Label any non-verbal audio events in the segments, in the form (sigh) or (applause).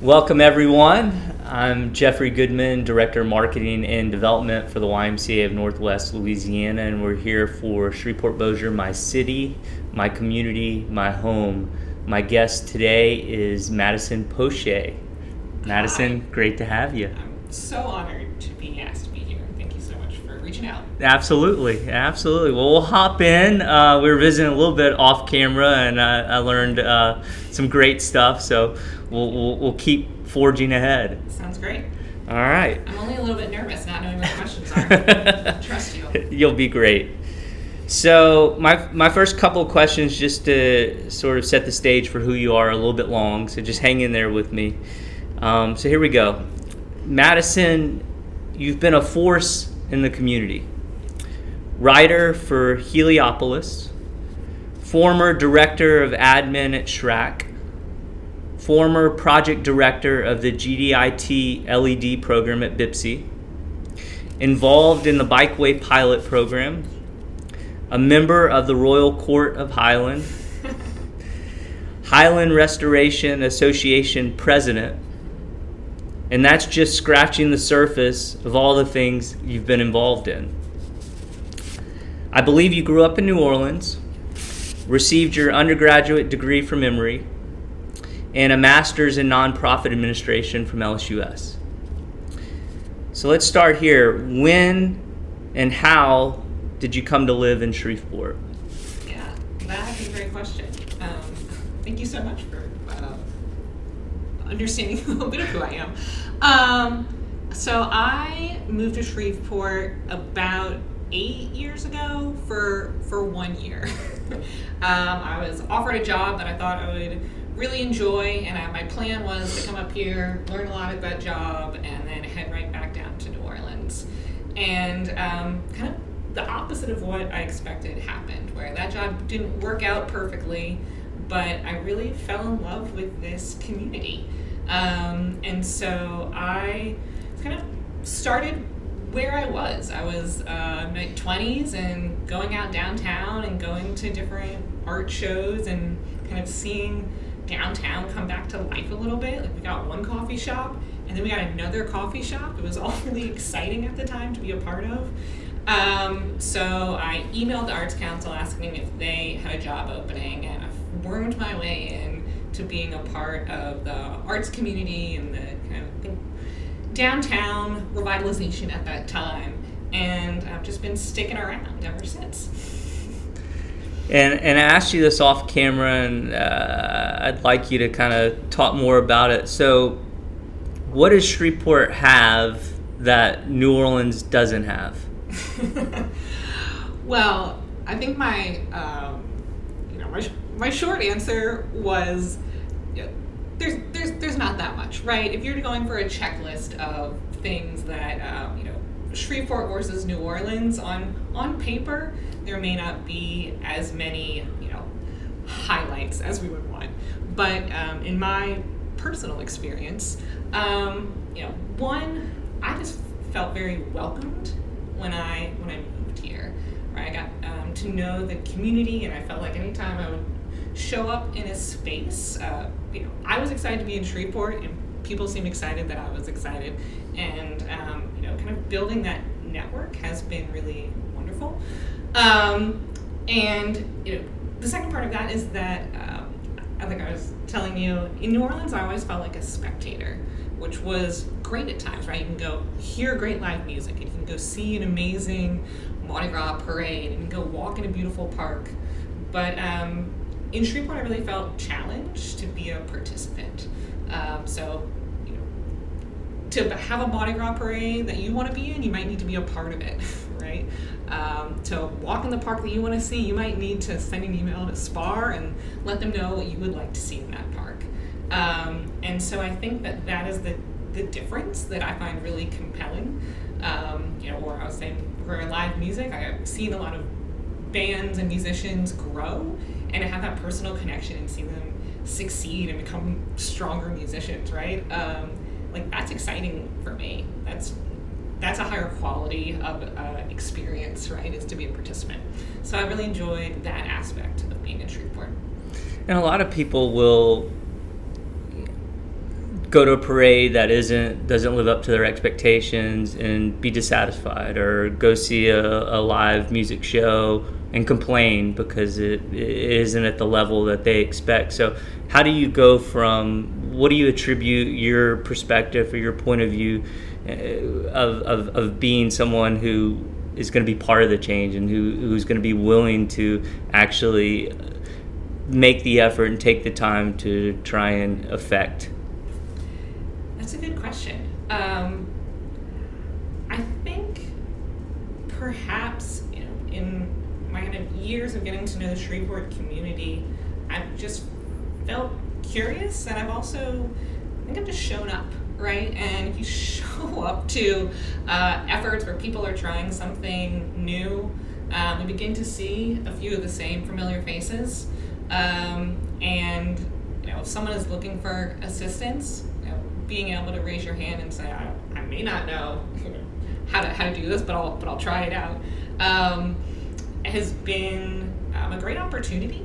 Welcome, everyone. I'm Jeffrey Goodman, Director of Marketing and Development for the YMCA of Northwest Louisiana, and we're here for Shreveport Bossier, my city, my community, my home. My guest today is Madison Poche. Madison, Hi. great to have you. I'm so honored to be asked to be here. Thank you so much for reaching out. Absolutely, absolutely. Well, we'll hop in. Uh, we were visiting a little bit off camera, and I, I learned uh, some great stuff. So we'll, we'll, we'll keep forging ahead. Sounds great. All right. I'm only a little bit nervous not knowing what the questions are. (laughs) Trust you. You'll be great. So my my first couple of questions, just to sort of set the stage for who you are, a little bit long. So just hang in there with me. Um, so here we go. Madison, you've been a force in the community. Writer for Heliopolis, former director of admin at SRAC, former project director of the GDIT LED program at BPCC, involved in the Bikeway pilot program, a member of the Royal Court of Highland, (laughs) Highland Restoration Association president, and that's just scratching the surface of all the things you've been involved in. I believe you grew up in New Orleans, received your undergraduate degree from Emory, and a master's in nonprofit administration from LSUS. So let's start here. When and how did you come to live in Shreveport? Yeah, that is a great question. Um, thank you so much for uh, understanding a little bit of who I am. Um, so I moved to Shreveport about eight years ago for for one year. (laughs) (laughs) um, I was offered a job that I thought I would really enjoy, and I, my plan was to come up here, learn a lot at that job, and then head right back down to New Orleans. And um, kind of the opposite of what I expected happened, where that job didn't work out perfectly, but I really fell in love with this community. Um, and so I kind of started where I was. I was uh, my 20s and going out downtown and going to different art shows and kind of seeing downtown come back to life a little bit. Like we got one coffee shop and then we got another coffee shop. It was all (laughs) really exciting at the time to be a part of. Um, so I emailed the Arts Council asking if they had a job opening, and I wormed my way in to being a part of the arts community and the kind of I think, downtown revitalization at that time. And I've just been sticking around ever since. And and I asked you this off camera, and uh, I'd like you to kind of talk more about it. So, what does Shreveport have that New Orleans doesn't have? (laughs) well, I think my, um, you know, my, my short answer was there's, there's, there's not that much, right? If you're going for a checklist of things that, um, you know, Shreveport versus New Orleans on, on paper, there may not be as many, you know, highlights as we would want. But um, in my personal experience, um, you know, one, I just felt very welcomed when I when I moved here. Right, I got um, to know the community, and I felt like anytime I would show up in a space, uh, you know, I was excited to be in Shreveport, and people seemed excited that I was excited, and um, you know, kind of building that network has been really wonderful. Um, and you know, the second part of that is that, um, I think I was telling you, in New Orleans, I always felt like a spectator, which was great at times, right? You can go hear great live music, and you can go see an amazing Mardi Gras parade, and go walk in a beautiful park. But um, in Shreveport, I really felt challenged to be a participant. Um, so, you know, to have a Mardi Gras parade that you want to be in, you might need to be a part of it, (laughs) right? Um, to walk in the park that you want to see, you might need to send an email to SPAR and let them know what you would like to see in that park. Um, and so I think that that is the, the difference that I find really compelling. Um, you know, or I was saying for live music, I've seen a lot of bands and musicians grow and have that personal connection and see them succeed and become stronger musicians, right? Um, like that's exciting for me. That's that's a higher quality of uh, experience, right? Is to be a participant. So I really enjoyed that aspect of being in Shreveport. And a lot of people will go to a parade that isn't doesn't live up to their expectations and be dissatisfied or go see a, a live music show and complain because it, it isn't at the level that they expect. So how do you go from what do you attribute your perspective or your point of view uh, of, of, of being someone who is going to be part of the change and who, who's going to be willing to actually make the effort and take the time to try and affect that's a good question. Um, I think perhaps you know, in my kind of years of getting to know the Shreveport community, I've just felt curious, and I've also I think I've just shown up, right? And if you (laughs) show up to uh, efforts where people are trying something new, um, we begin to see a few of the same familiar faces. Um, and you know, if someone is looking for assistance, being able to raise your hand and say, I, I may not know (laughs) how to, how to do this, but I'll, but I'll try it out, um, has been um, a great opportunity,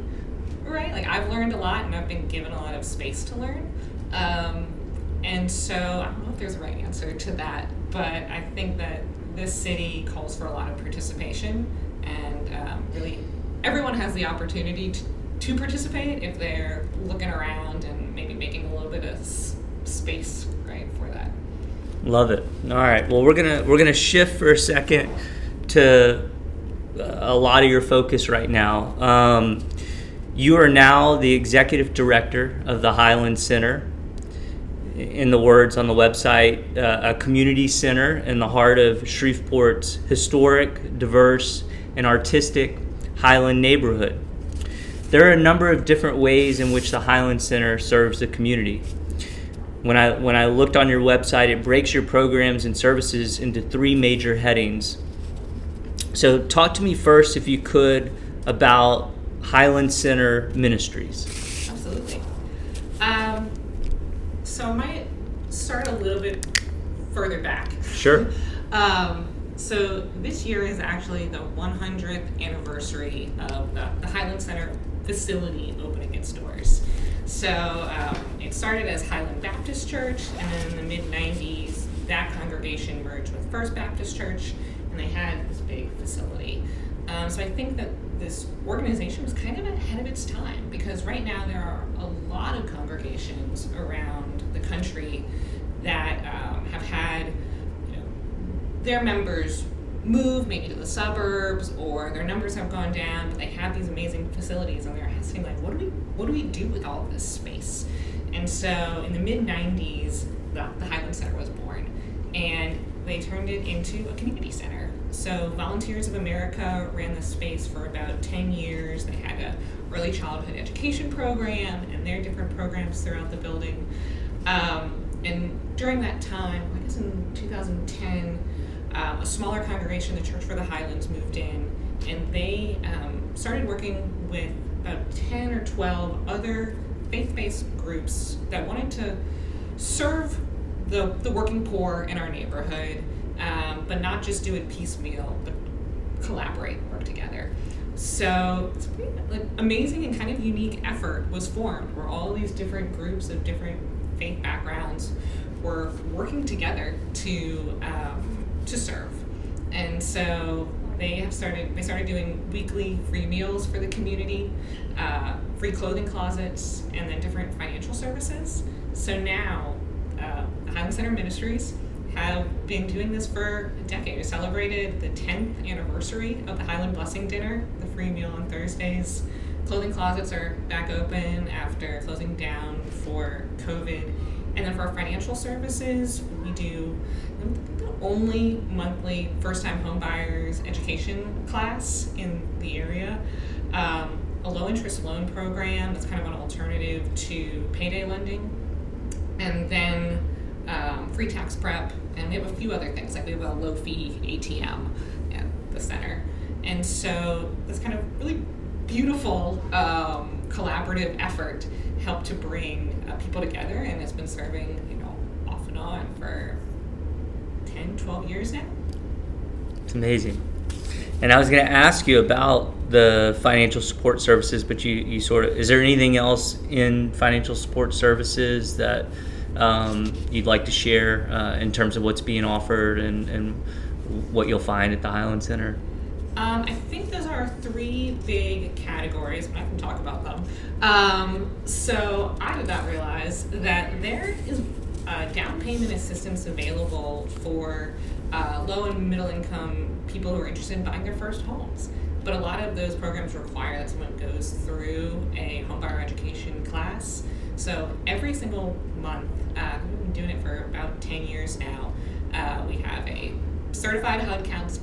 right? Like I've learned a lot and I've been given a lot of space to learn. Um, and so I don't know if there's a right answer to that, but I think that this city calls for a lot of participation and um, really everyone has the opportunity to, to participate if they're looking around and maybe making a little bit of space right for that. Love it. All right. Well, we're gonna we're gonna shift for a second to a lot of your focus right now. Um, you are now the executive director of the Highland Center. In the words on the website, uh, a community center in the heart of Shreveport's historic, diverse, and artistic Highland neighborhood. There are a number of different ways in which the Highland Center serves the community when I when I looked on your website, it breaks your programs and services into three major headings. So, talk to me first, if you could, about Highland Center Ministries. Absolutely. Um, so, I might start a little bit further back. Sure. (laughs) um, so, this year is actually the 100th anniversary of the, the Highland Center facility opening its doors. So um, it started as Highland Baptist Church, and then in the mid 90s, that congregation merged with First Baptist Church, and they had this big facility. Um, so I think that this organization was kind of ahead of its time because right now there are a lot of congregations around the country that um, have had you know, their members move maybe to the suburbs or their numbers have gone down, but they have these amazing facilities and they're asking like, what do we what do we do with all of this space? And so in the mid '90s, the, the Highland Center was born, and they turned it into a community center. So Volunteers of America ran the space for about 10 years. They had a early childhood education program and their different programs throughout the building. Um, and during that time, I guess in 2010, um, a smaller congregation, the Church for the Highlands, moved in, and they um, started working with about 10 or 12 other faith based groups that wanted to serve the, the working poor in our neighborhood, um, but not just do it piecemeal, but collaborate work together. So it's pretty like, amazing and kind of unique effort was formed where all these different groups of different faith backgrounds were working together to um, to serve. And so they have started they started doing weekly free meals for the community, uh, free clothing closets, and then different financial services. So now, uh, Highland Center Ministries have been doing this for a decade. We celebrated the 10th anniversary of the Highland Blessing Dinner, the free meal on Thursdays. Clothing closets are back open after closing down for COVID. And then for our financial services, we do only monthly first time homebuyers education class in the area. Um, a low interest loan program that's kind of an alternative to payday lending. And then um, free tax prep. And we have a few other things, like we have a low fee ATM at the center. And so this kind of really beautiful um, collaborative effort helped to bring uh, people together and has been serving, you know, off and on for 10, 12 years now. It's amazing. And I was going to ask you about the financial support services, but you, you sort of, is there anything else in financial support services that um, you'd like to share uh, in terms of what's being offered and, and what you'll find at the Highland Center? Um, I think those are three big categories, but I can talk about them. Um, so I did not realize that there is uh, down payment assistance available for uh, low and middle income people who are interested in buying their first homes. But a lot of those programs require that someone goes through a homebuyer education class. So every single month, uh, we've been doing it for about 10 years now, uh, we have a certified HUD couns-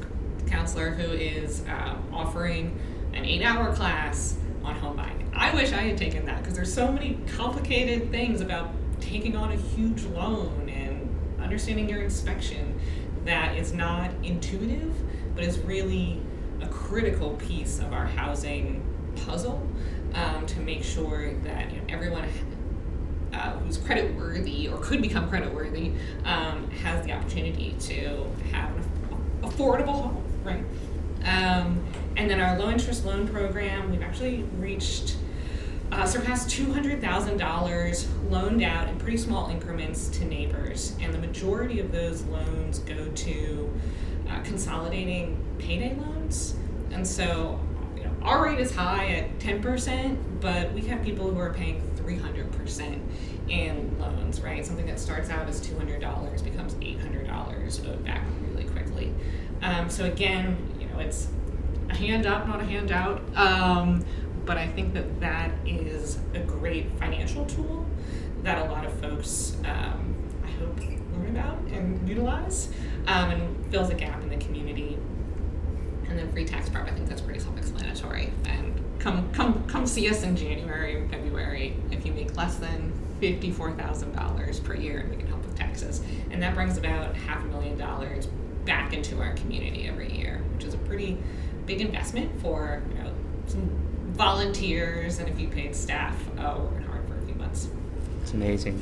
counselor who is uh, offering an eight hour class on home buying. I wish I had taken that because there's so many complicated things about taking on a huge loan and understanding your inspection that is not intuitive, but is really a critical piece of our housing puzzle um, to make sure that you know, everyone uh, who's credit worthy or could become credit worthy um, has the opportunity to have an affordable home, right? Um, and then our low interest loan program, we've actually reached uh, surpassed $200,000 loaned out in pretty small increments to neighbors, and the majority of those loans go to uh, consolidating payday loans. And so, you know, our rate is high at 10%, but we have people who are paying 300% in loans, right? Something that starts out as $200 becomes $800 owed back really quickly. Um, so again, you know, it's a hand up, not a handout. Um, but I think that that is a great financial tool that a lot of folks, um, I hope, learn about and utilize, um, and fills a gap in the community. And then free tax prep, I think that's pretty self-explanatory. And come, come, come see us in January and February if you make less than fifty-four thousand dollars per year, and we can help with taxes. And that brings about half a million dollars back into our community every year, which is a pretty big investment for you know some volunteers and a few paid staff uh, working hard for a few months. It's amazing.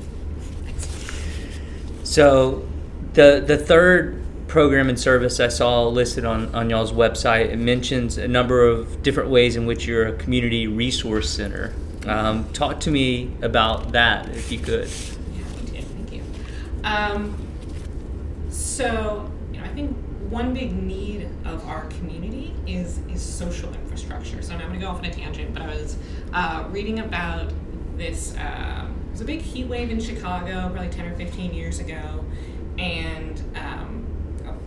So, the the third program and service I saw listed on, on y'all's website it mentions a number of different ways in which you're a community resource center. Um, talk to me about that, if you could. Thank you. Um, so, you know, I think one big need of our community is is social infrastructure. So I'm going to go off on a tangent, but I was uh, reading about this. Um, was a big heat wave in Chicago, probably 10 or 15 years ago, and um,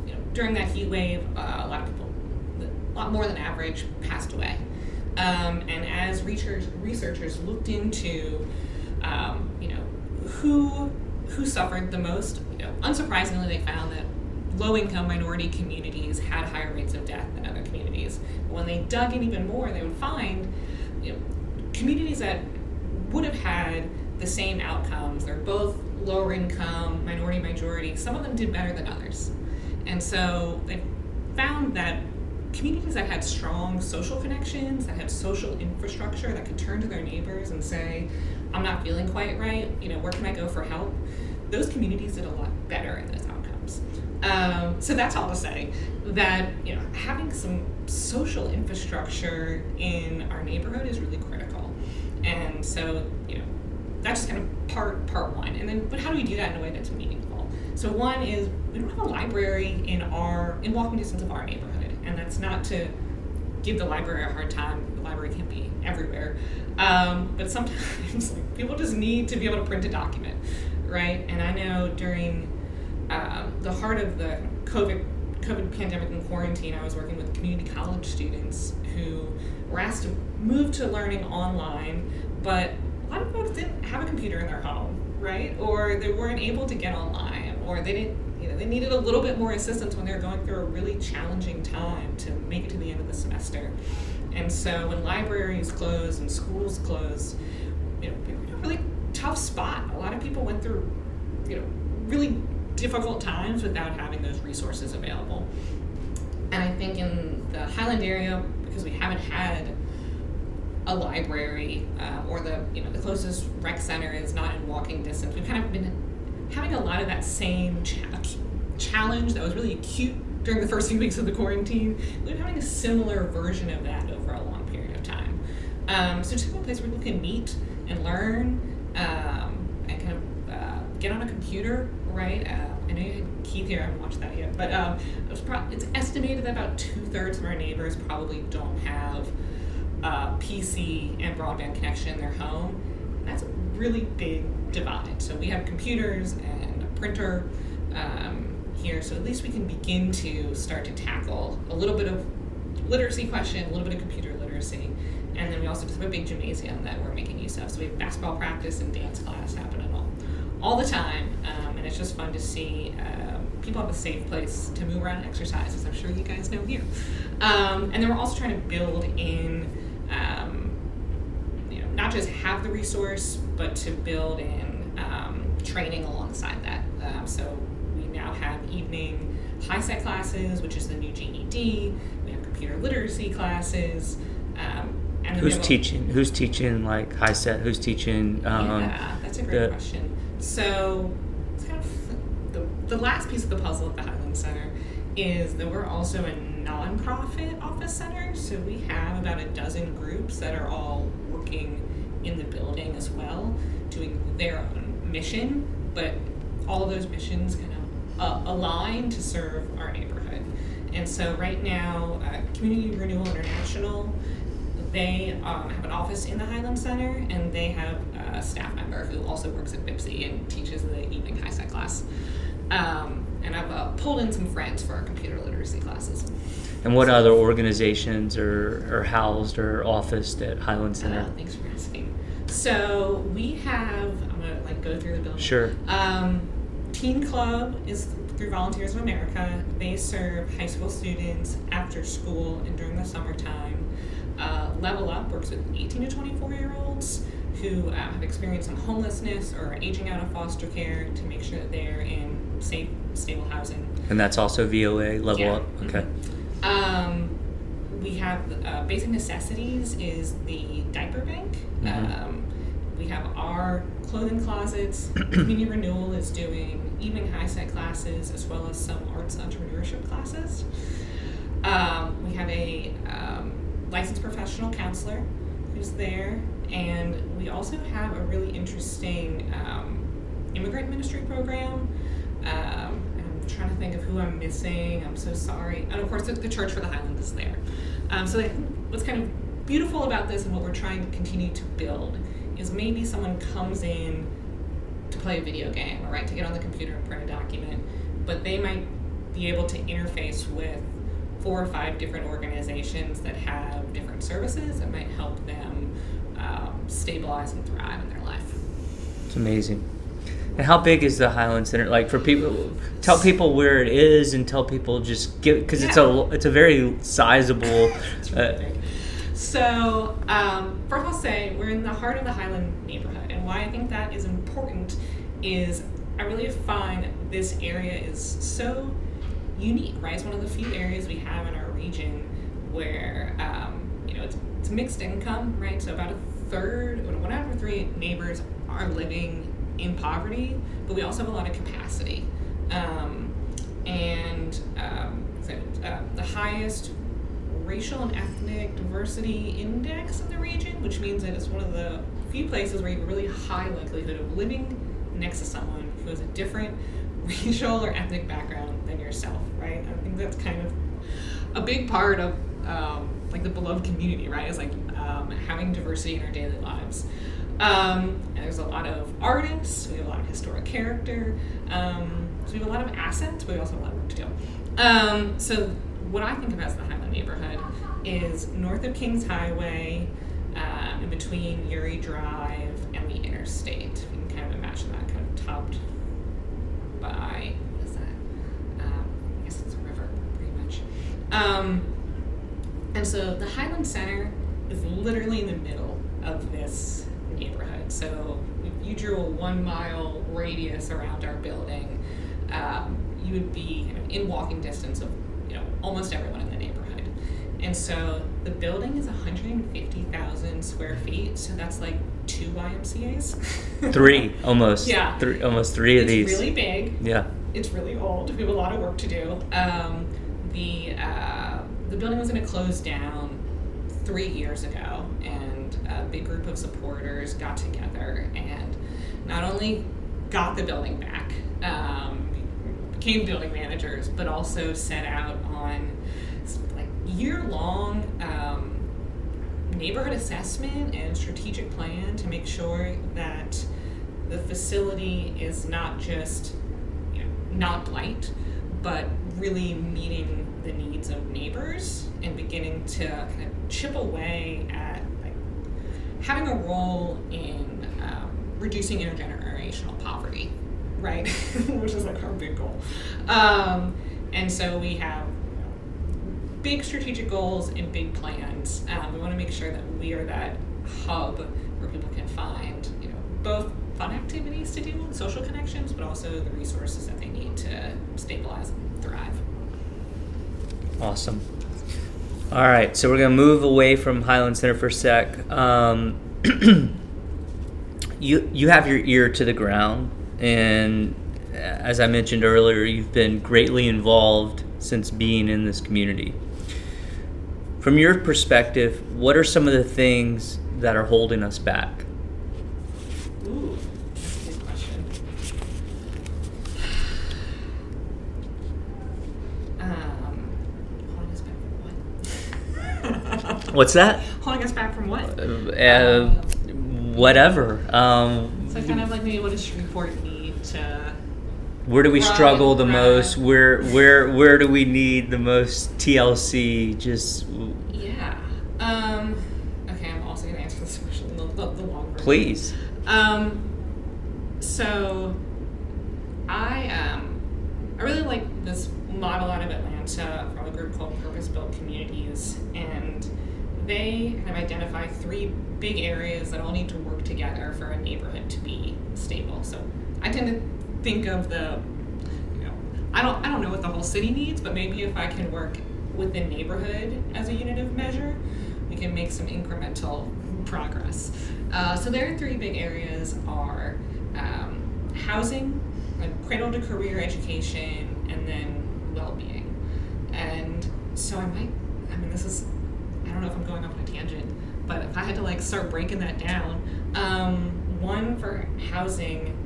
you know, during that heat wave, uh, a lot of people, a lot more than average, passed away. Um, and as researchers researchers looked into, um, you know, who who suffered the most, you know, unsurprisingly, they found that low income minority communities had higher rates of death than other communities. But when they dug in even more, they would find you know, communities that would have had the same outcomes. They're both lower income, minority majority. Some of them did better than others. And so they found that communities that had strong social connections, that had social infrastructure, that could turn to their neighbors and say, I'm not feeling quite right, you know, where can I go for help? Those communities did a lot better in those outcomes. Um, so that's all to say that you know having some social infrastructure in our neighborhood is really critical, and so you just kind of part part one. And then, but how do we do that in a way that's meaningful? So one is we don't have a library in our in walking distance of our neighborhood, and that's not to give the library a hard time. The library can't be everywhere, um, but sometimes like, (laughs) people just need to be able to print a document, right? And I know during um, the heart of the COVID COVID pandemic and quarantine, I was working with community college students who were asked to move to learning online, but lot of folks didn't have a computer in their home, right? Or they weren't able to get online, or they didn't, you know, they needed a little bit more assistance when they were going through a really challenging time to make it to the end of the semester. And so when libraries close and schools close, you know, we were in a really tough spot. A lot of people went through, you know, really difficult times without having those resources available. And I think in the Highland area, because we haven't had a library uh, or the you know the closest rec center is not in walking distance, we've kind of been having a lot of that same cha- challenge that was really acute during the first few weeks of the quarantine. We've been having a similar version of that over a long period of time. Um, so just a place where people can meet and learn um, and kind of uh, get on a computer, right? Uh, I know you had Keith here. I haven't watched that yet, but um, pro- it's estimated that about two thirds of our neighbors probably don't have a PC and broadband connection in their home. That's a really big divide. So we have computers and a printer um, here, so at least we can begin to start to tackle a little bit of literacy question, a little bit of computer literacy, and then we also just have a big gymnasium that we're making use of. So we have basketball practice and dance class happening all, all the time, um, and it's just fun to see um, people have a safe place to move around and exercise, as I'm sure you guys know here. Um, and then we're also trying to build in, um, you know, not just have the resource, but to build in um, training alongside that. Um, so we now have evening HiSET classes, which is the new GED. We have computer literacy classes. Um, and Who's teaching? Who's teaching like HiSET? Who's teaching? Um, yeah, that's a great the- question. So, it's kind of the, the last piece of the puzzle at the Highland Center is that we're also a nonprofit office center. So, we have about a dozen groups that are all working in the building as well, doing their own mission, but all those missions kind of uh, align to serve our neighborhood. And so, right now, uh, Community Renewal International they um, have an office in the Highland Center, and they have a staff member who also works at BPCC and teaches the evening HiSET class. Um, and I've uh, pulled in some friends for our computer literacy classes. And what other organizations are, are housed or officed at Highland Center? Uh, thanks for asking. So we have. I'm gonna like go through the building. Sure. Um, Teen Club is through Volunteers of America. They serve high school students after school and during the summertime. Uh, Level Up works with 18 to 24 year olds who uh, have experienced some homelessness or are aging out of foster care to make sure that they're in safe, stable housing. And that's also VOA level Yeah. up. Okay. Um, we have uh, basic necessities is the diaper bank. Mhm. Um, we have our clothing closets. Community Renewal is doing evening HiSET classes as well as some arts entrepreneurship classes. Um, we have a um, licensed professional counselor who's there, and we also have a really interesting um, immigrant ministry program. Um, I'm trying to think of who I'm missing. I'm so sorry. And of course, the, the Church for the Highlands is there. Um, so, like, what's kind of beautiful about this and what we're trying to continue to build is maybe someone comes in to play a video game, or right, to get on the computer and print a document, but they might be able to interface with four or five different organizations that have different services that might help them um, stabilize and thrive in their life. It's amazing. And how big is the Highland Center? Like for people, tell people where it is and tell people just give because it's a it's a very sizable. (laughs) Uh. So, um, first I'll say we're in the heart of the Highland neighborhood, and why I think that is important is I really find this area is so unique, right? It's one of the few areas we have in our region where, um, you know, it's, it's mixed income, right? So about a third, one out of three neighbors are living in poverty, but we also have a lot of capacity. Um, and um, so, uh, the highest racial and ethnic diversity index in the region, which means that it's one of the few places where you have a really high likelihood of living next to someone who has a different (laughs) racial or ethnic background than yourself, right? I think that's kind of a big part of um, like the beloved community, right? Is like um, having diversity in our daily lives. Um, there's a lot of artists, we have a lot of historic character, um, so we have a lot of assets, but we also have a lot of work to do. Um, so what I think of as the Highland neighborhood is north of Kings Highway, um, in between Youree Drive and the interstate. You can kind of imagine that kind of topped by what is that? Um, I guess it's a river, pretty much. Um, and so the Highland Center is literally in the middle of this. So if you drew a one mile radius around our building, um, you would be in walking distance of you know almost everyone in the neighborhood. And so the building is 150,000 square feet, so that's like two YMCA's. (laughs) three almost. Yeah. Three almost three of it's these. It's really big yeah. it's really old. We have a lot of work to do. Um, the uh, the building was going to close down three years ago, and a big group of supporters got together and not only got the building back, um, became building managers, but also set out on like year long um, neighborhood assessment and strategic plan to make sure that the facility is not just you know, not blight, but really meeting the needs of neighbors and beginning to kind of chip away at having a role in um, reducing intergenerational poverty, right? (laughs) Which is like our big goal. Um, and so we have big strategic goals and big plans. Um, we want to make sure that we are that hub where people can find, you know, both fun activities to do and social connections, but also the resources that they need to stabilize and thrive. Awesome. All right, so we're gonna move away from Highland Center for a sec. Um, (clears throat) you you have your ear to the ground, and as I mentioned earlier, you've been greatly involved since being in this community. From your perspective, what are some of the things that are holding us back? Ooh, that's a good question. Um, holding us back from what? What's that? holding us back from what? Uh, whatever. Um, So kind of like maybe what does Shreveport need to where do we Right, struggle the right. most? Where where where do we need the most TLC? Just Yeah. Um, okay, I'm also going to answer this (laughs) question the, the, the long version. please. Um, so I um, I really like this model out of Atlanta from a group called Purpose Built Communities, and they have identified three big areas that all need to work together for a neighborhood to be stable. So I tend to think of the you know, I don't I don't know what the whole city needs, but maybe if I can work with the neighborhood as a unit of measure, we can make some incremental progress. Uh, so their three big areas are um, housing, like cradle to career education, and then well-being. And so I might, I mean, this is, don't know if I'm going off on a tangent, but if I had to like start breaking that down, um, one for housing,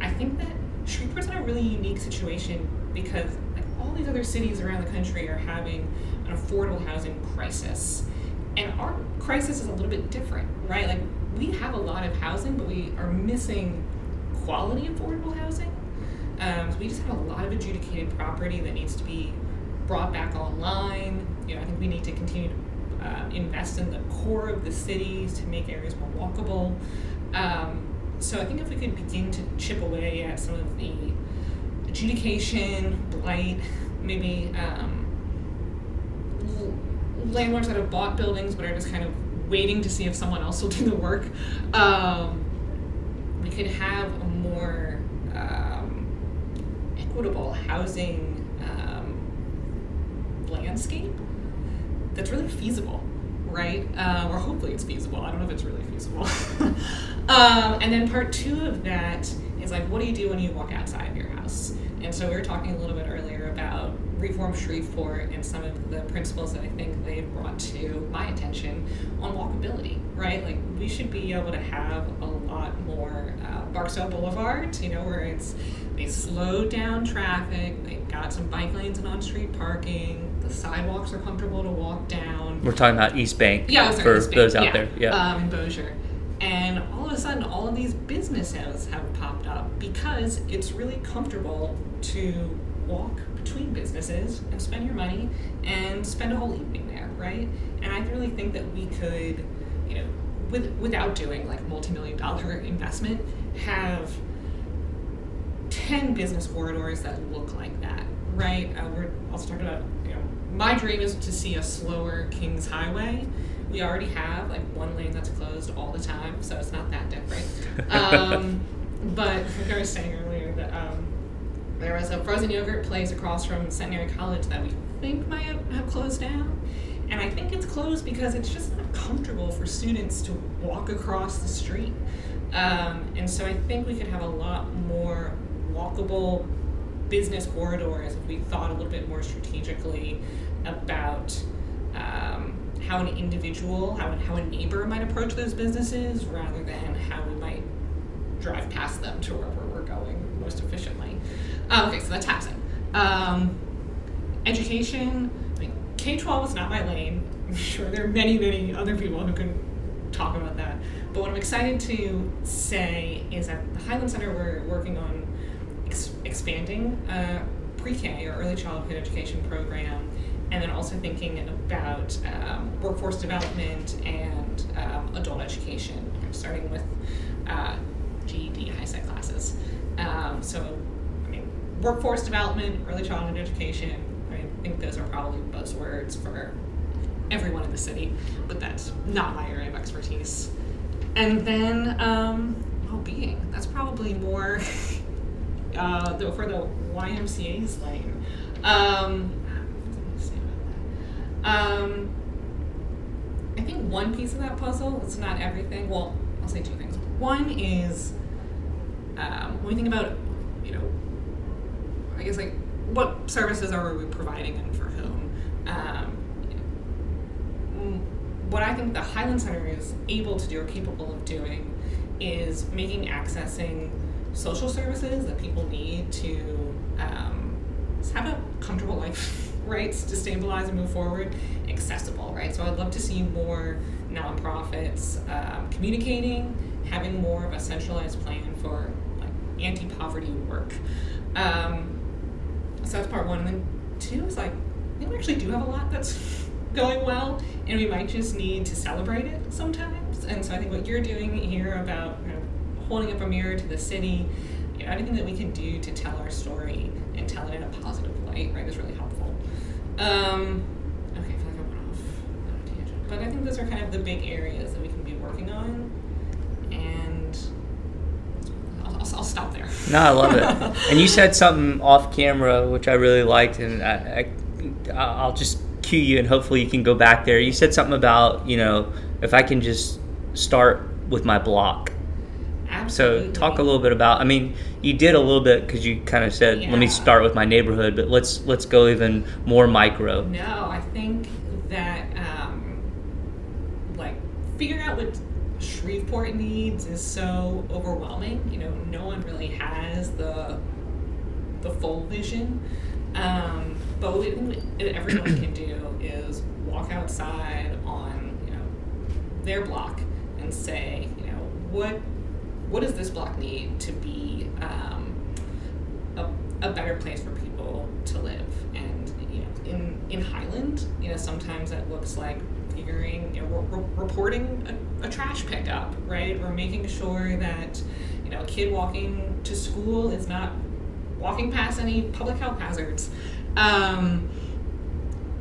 I think that Shreveport's in a really unique situation because like all these other cities around the country are having an affordable housing crisis. And our crisis is a little bit different, right? Like we have a lot of housing, but we are missing quality affordable housing. Um, so we just have a lot of adjudicated property that needs to be brought back online. You know, I think we need to continue to uh, invest in the core of the cities to make areas more walkable. Um, so I think if we could begin to chip away at some of the adjudication, blight, maybe um, landlords that have bought buildings but are just kind of waiting to see if someone else will do the work, um, we could have a more um, equitable housing um, landscape that's really feasible, right? Um, or hopefully it's feasible. I don't know if it's really feasible. (laughs) um, and then part two of that is like, what do you do when you walk outside of your house? And so we were talking a little bit earlier about Reform Shreveport and some of the principles that I think they've brought to my attention on walkability, right? Like we should be able to have a lot more uh, Barksdale Boulevard, you know, where it's they slowed down traffic, they've got some bike lanes and on-street parking, the sidewalks are comfortable to walk down. We're talking about East Bank Yeah, for East Bank, those out yeah, there. Yeah. Um, in Bossier. And all of a sudden, all of these businesses have popped up because it's really comfortable to walk between businesses and spend your money and spend a whole evening there, right? And I really think that we could, you know, with, without doing like a multi-million dollar investment, have 10 business corridors that look like that, right? Uh, we're also talking about, you know, my dream is to see a slower Kings Highway. We already have like one lane that's closed all the time, so it's not that different. (laughs) Um, but like (laughs) I was saying earlier, that um, there was a frozen yogurt place across from Centenary College that we think might have, have closed down. And I think it's closed because it's just not comfortable for students to walk across the street. Um, and so I think we could have a lot more walkable business corridors if we thought a little bit more strategically about um, how an individual, how, how a neighbor might approach those businesses rather than how we might drive past them to wherever we're going. Most efficiently. Um, okay, so that's housing. Um, education. K twelve is not my lane. I'm sure there are many, many other people who can talk about that. But what I'm excited to say is at the Highland Center, we're working on expanding uh, pre-K or early childhood education program, and then also thinking about um, workforce development and um, adult education, starting with uh, GED HiSET classes. Um, so, I mean, workforce development, early childhood education. I think those are probably buzzwords for everyone in the city, but that's not my area of expertise. And then um, well-being. That's probably more (laughs) uh, the, for the YMCA's lane. Um, um, I think one piece of that puzzle, it's not everything. Well, I'll say two things. One is um, when we think about, you know, I guess like what services are we providing and for whom? Um, what I think the Highland Center is able to do or capable of doing is making accessing social services that people need to um, have a comfortable life, (laughs) right? To stabilize and move forward, accessible, right? So I'd love to see more nonprofits um, communicating, having more of a centralized plan for like anti-poverty work. Um, so that's part one. And then two is like, we actually do have a lot that's (laughs) going well, and we might just need to celebrate it sometimes. And so I think what you're doing here about you know, holding up a mirror to the city, you know, anything that we can do to tell our story and tell it in a positive light, right, is really helpful. Um, okay, I feel like I went off on a tangent, but I think those are kind of the big areas that we can be working on, and I'll, I'll, I'll stop there. No, I love it. and you said (laughs) something off camera which I really liked, and I, I, I'll just cue you, and hopefully you can go back there. You said something about you know if I can just start with my block. Absolutely. So talk a little bit about. I mean, you did a little bit because you kind of said, "Let me start with my neighborhood," but let's let's go even more micro. No, I think that um, like figuring out what Shreveport needs is so overwhelming. You know, no one really has the the full vision. Um, but what everyone can do is walk outside on you know their block and say, you know, what what does this block need to be um, a, a better place for people to live? And you know, in in Highland, you know, sometimes that looks like figuring, you know, re- re- reporting a, a trash pickup, right, or making sure that you know a kid walking to school is not walking past any public health hazards. Um,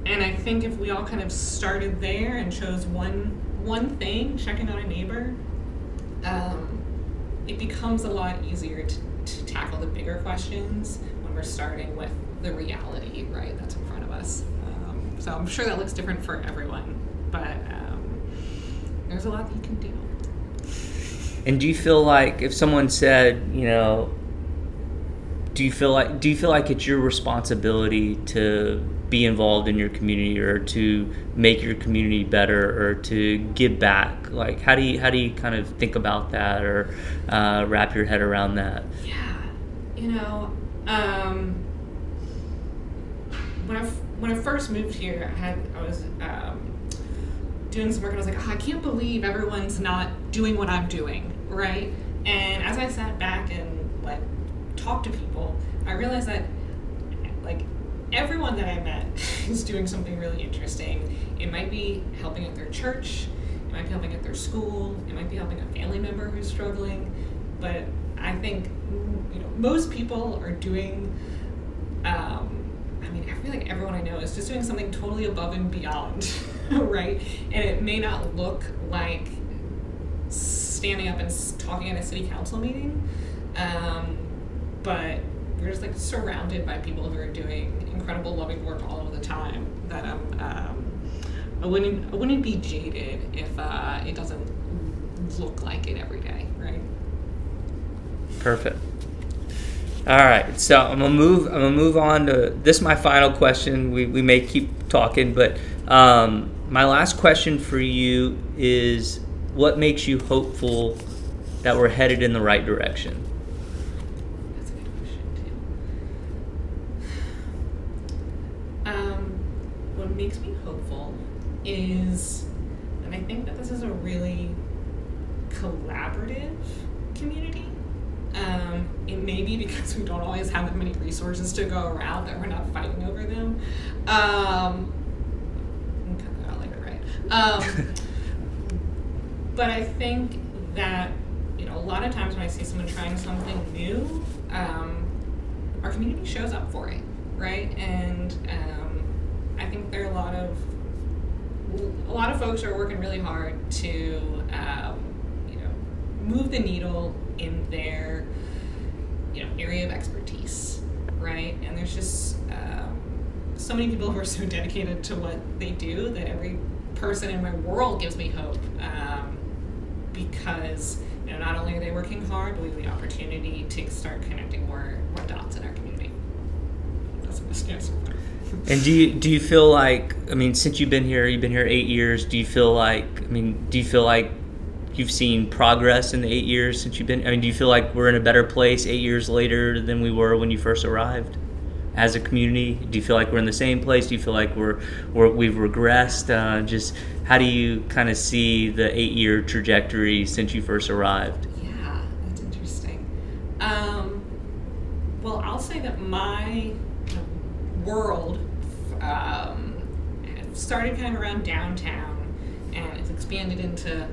and I think if we all kind of started there and chose one one thing, checking on a neighbor, um, it becomes a lot easier to, to tackle the bigger questions when we're starting with the reality, right, that's in front of us. Um, so I'm sure that looks different for everyone, but um, there's a lot that you can do. And do you feel like if someone said, you know, do you feel like do you feel like it's your responsibility to be involved in your community or to make your community better or to give back? Like how do you how do you kind of think about that or uh, wrap your head around that? Yeah, you know, um, when I when I first moved here, I had I was um, doing some work, and I was like, oh, I can't believe everyone's not doing what I'm doing, right? And as I sat back and like talked to people, I realized that like everyone that I met (laughs) is doing something really interesting. It might be helping at their church, it might be helping at their school, it might be helping a family member who's struggling, but I think you know most people are doing. Um, I mean, I feel like everyone I know is just doing something totally above and beyond, (laughs) right? And it may not look like standing up and talking at a city council meeting, um, but we're just like surrounded by people who are doing incredible, loving work all of the time. That um, um, I wouldn't I wouldn't be jaded if uh, it doesn't look like it every day, right? Perfect. All right, so I'm gonna move. I'm gonna move on to this. Is my final question. We, we may keep talking, but um, my last question for you is: What makes you hopeful that we're headed in the right direction? That's a good question makes me hopeful is, and I think that this is a really collaborative community. Um, it may be because we don't always have that many resources to go around that we're not fighting over them. Um, cut that out later, right? Um, (laughs) but I think that you know a lot of times when I see someone trying something new, um, our community shows up for it, right? And um, I think there are a lot of a lot of folks are working really hard to um, you know move the needle in their you know area of expertise, there's just um, so many people who are so dedicated to what they do that every person in my world gives me hope um, because you know not only are they working hard, but we have the opportunity to start connecting more more dots in our community. That's my stance. And do you do you feel like I mean since you've been here you've been here eight years do you feel like I mean do you feel like you've seen progress in the eight years since you've been I mean do you feel like we're in a better place eight years later than we were when you first arrived as a community do you feel like we're in the same place do you feel like we're, we're we've regressed uh, just how do you kind of see the eight year trajectory since you first arrived Yeah, that's interesting. Um, well, I'll say that my world um, started kind of around downtown and it's expanded into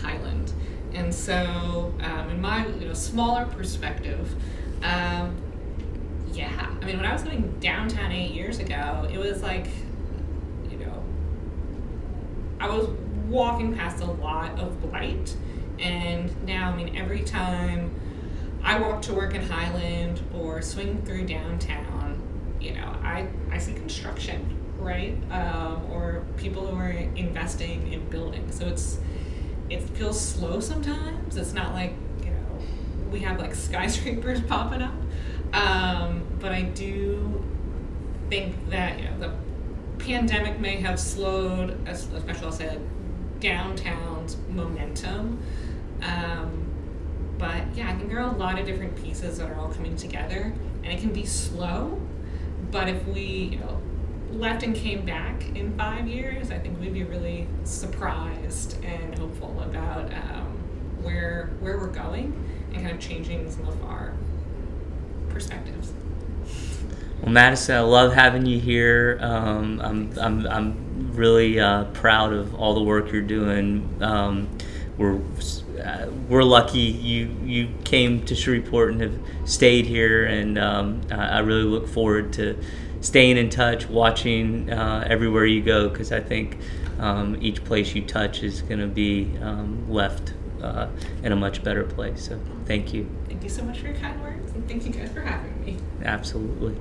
Highland. And so, um, in my you know smaller perspective, um, yeah, I mean, when I was living downtown eight years ago, it was like, you know, I was walking past a lot of blight, and now, I mean, every time I walk to work in Highland or swing through downtown, you know, I, I see construction, right? Um, or people who are investing in building. So it's it feels slow sometimes. It's not like you know we have like (laughs) skyscrapers popping up, um, but I do think that you know the pandemic may have slowed, especially I'll say downtown's momentum. Um, but yeah, I think there are a lot of different pieces that are all coming together, and it can be slow. But if we, you know, left and came back in five years, I think we'd be really surprised and hopeful about um, where where we're going and kind of changing some of our perspectives. Well, Madison, I love having you here. Um, I'm, I'm, I'm really uh, proud of all the work you're doing. Um, we're, uh, we're lucky you, you came to Shreveport and have stayed here, and um, I really look forward to staying in touch, watching uh, everywhere you go, because I think um, each place you touch is going to be um, left uh, in a much better place. So, thank you. Thank you so much for your kind words, and thank you guys for having me. Absolutely.